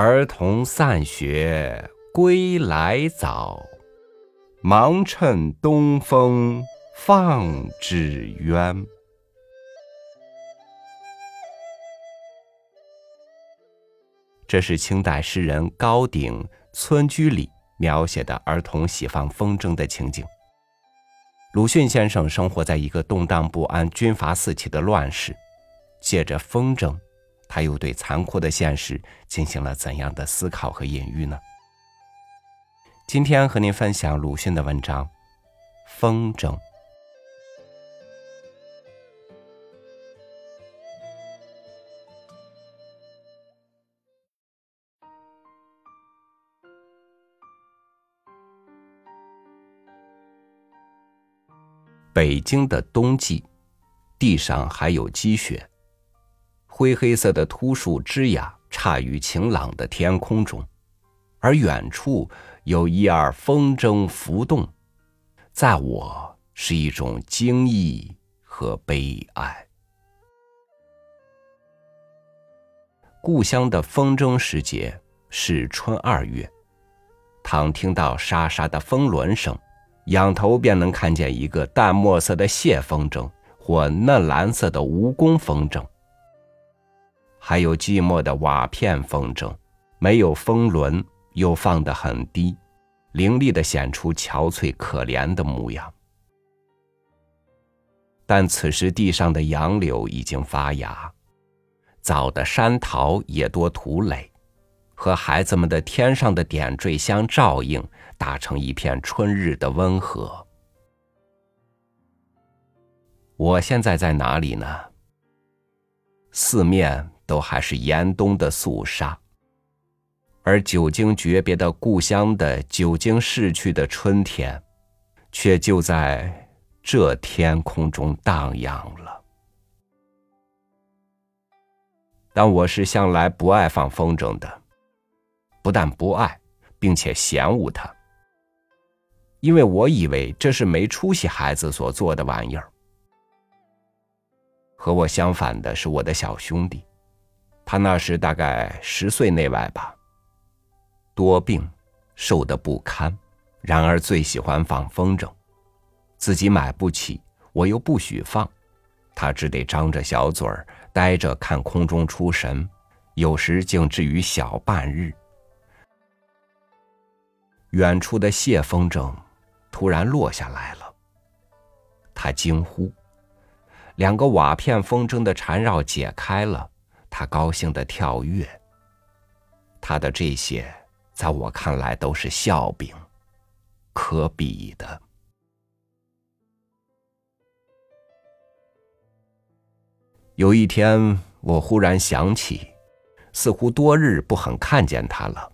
儿童散学归来早，忙趁东风放纸鸢。这是清代诗人高鼎《村居》里描写的儿童喜放风筝的情景。鲁迅先生生活在一个动荡不安、军阀四起的乱世，借着风筝，他又对残酷的现实进行了怎样的思考和隐喻呢？今天和您分享鲁迅的文章《风筝》。北京的冬季，地上还有积雪。灰黑色的秃树枝桠插于晴朗的天空中，而远处有一二风筝浮动，在我是一种惊异和悲哀。故乡的风筝时节是春二月，倘听到沙沙的风轮声。仰头便能看见一个淡墨色的蟹风筝，或嫩蓝色的蜈蚣风筝，还有寂寞的瓦片风筝，没有风轮，又放得很低，凌厉的显出憔悴可怜的模样。但此时地上的杨柳已经发芽，早的山桃也多土垒。和孩子们的天上的点缀相照应，打成一片春日的温和。我现在在哪里呢？四面都还是严冬的肃杀，而久经诀别的故乡的久经逝去的春天，却就在这天空中荡漾了。但我是向来不爱放风筝的。不但不爱，并且嫌恶他，因为我以为这是没出息孩子所做的玩意儿。和我相反的是我的小兄弟，他那时大概十岁内外吧，多病，瘦得不堪，然而最喜欢放风筝，自己买不起，我又不许放，他只得张着小嘴儿呆着看空中出神，有时竟至于小半日。远处的谢风筝突然落下来了，他惊呼。两个瓦片风筝的缠绕解开了，他高兴的跳跃。他的这些，在我看来都是笑柄，可比的。有一天，我忽然想起，似乎多日不很看见他了。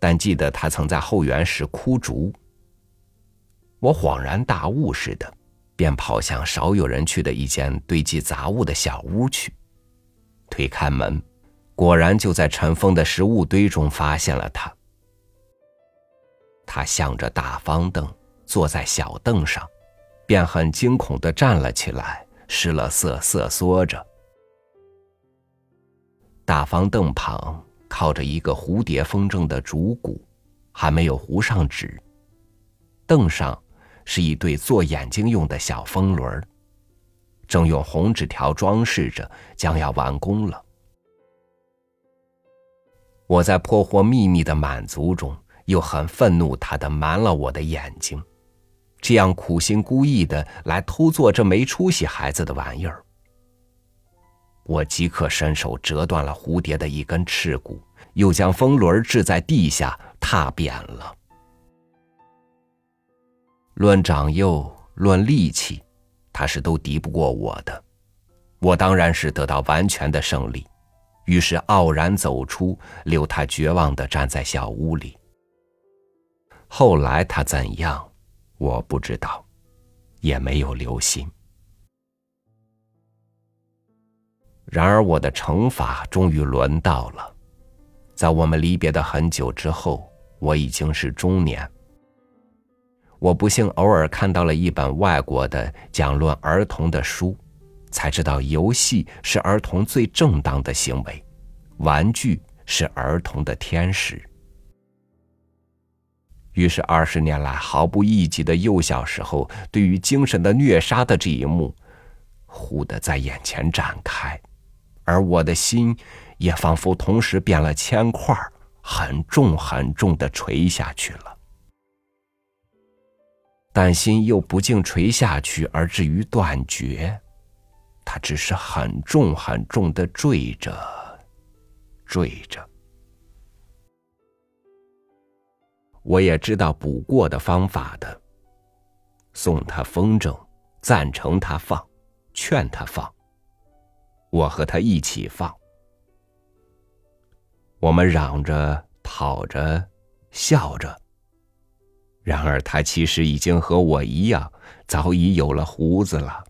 但记得他曾在后园时枯竹，我恍然大悟似的，便跑向少有人去的一间堆积杂物的小屋去，推开门，果然就在尘封的食物堆中发现了他。他向着大方凳坐在小凳上，便很惊恐的站了起来，失了色，瑟缩着。大方凳旁。靠着一个蝴蝶风筝的竹骨，还没有糊上纸。凳上是一对做眼睛用的小风轮儿，正用红纸条装饰着，将要完工了。我在破获秘密的满足中，又很愤怒他的瞒了我的眼睛，这样苦心孤诣的来偷做这没出息孩子的玩意儿。我即刻伸手折断了蝴蝶的一根翅骨，又将风轮掷在地下，踏扁了。论长幼，论力气，他是都敌不过我的。我当然是得到完全的胜利，于是傲然走出，留他绝望的站在小屋里。后来他怎样，我不知道，也没有留心。然而，我的惩罚终于轮到了。在我们离别的很久之后，我已经是中年。我不幸偶尔看到了一本外国的讲论儿童的书，才知道游戏是儿童最正当的行为，玩具是儿童的天使。于是，二十年来毫不意及的幼小时候对于精神的虐杀的这一幕，忽的在眼前展开，而我的心也仿佛同时变了铅块，很重很重的垂下去了。但心又不竟垂下去而至于断绝，它只是很重很重的坠着，坠着。我也知道补过的方法的，送他风筝，赞成他放，劝他放。我和他一起放，我们嚷着、跑着、笑着。然而他其实已经和我一样，早已有了胡子了。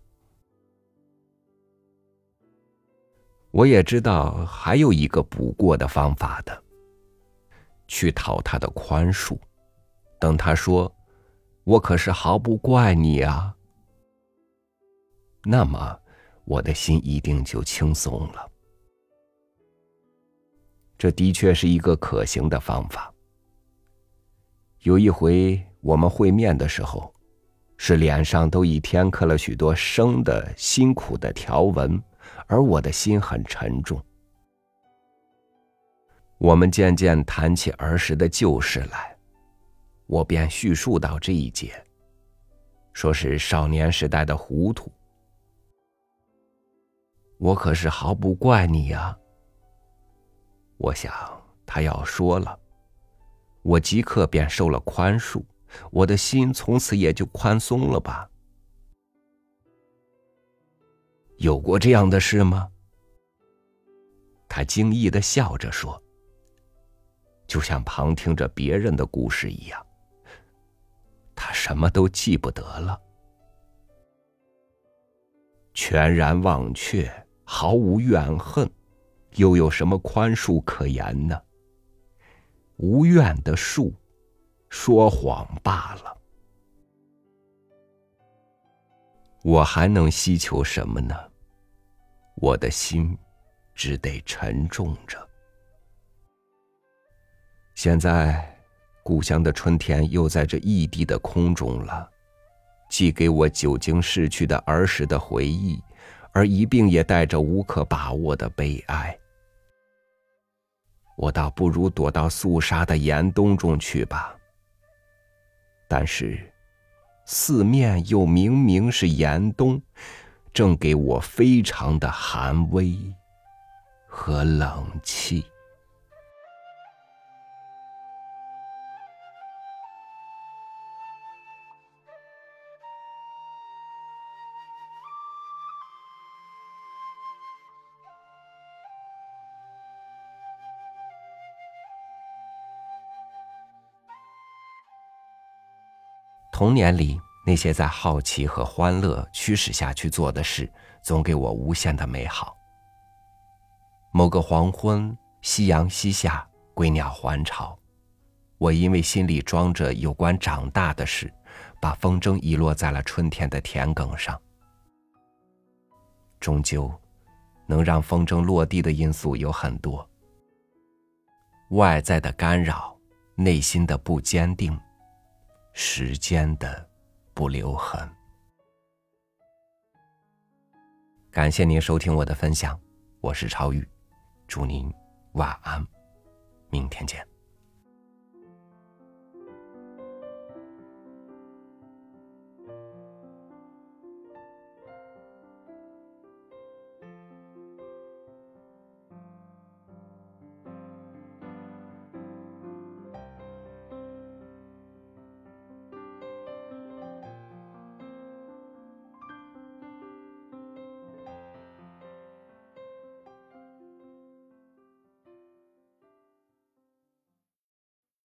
我也知道还有一个补过的方法的，去讨他的宽恕。等他说：“我可是毫不怪你啊。”那么，我的心一定就轻松了。这的确是一个可行的方法。有一回我们会面的时候，是脸上都已添刻了许多生的辛苦的条纹，而我的心很沉重。我们渐渐谈起儿时的旧事来。我便叙述到这一节，说是少年时代的糊涂。我可是毫不怪你呀。我想他要说了，我即刻便受了宽恕，我的心从此也就宽松了吧？有过这样的事吗？他惊异的笑着说，就像旁听着别人的故事一样。他什么都记不得了，全然忘却，毫无怨恨，又有什么宽恕可言呢？无怨的树，说谎罢了。我还能希求什么呢？我的心只得沉重着。现在。故乡的春天又在这异地的空中了，寄给我久经逝去的儿时的回忆，而一并也带着无可把握的悲哀。我倒不如躲到肃杀的严冬中去吧。但是，四面又明明是严冬，正给我非常的寒威和冷气。童年里那些在好奇和欢乐驱使下去做的事，总给我无限的美好。某个黄昏，夕阳西下，归鸟还巢，我因为心里装着有关长大的事，把风筝遗落在了春天的田埂上。终究，能让风筝落地的因素有很多：外在的干扰，内心的不坚定。时间的不留痕。感谢您收听我的分享，我是超宇，祝您晚安，明天见。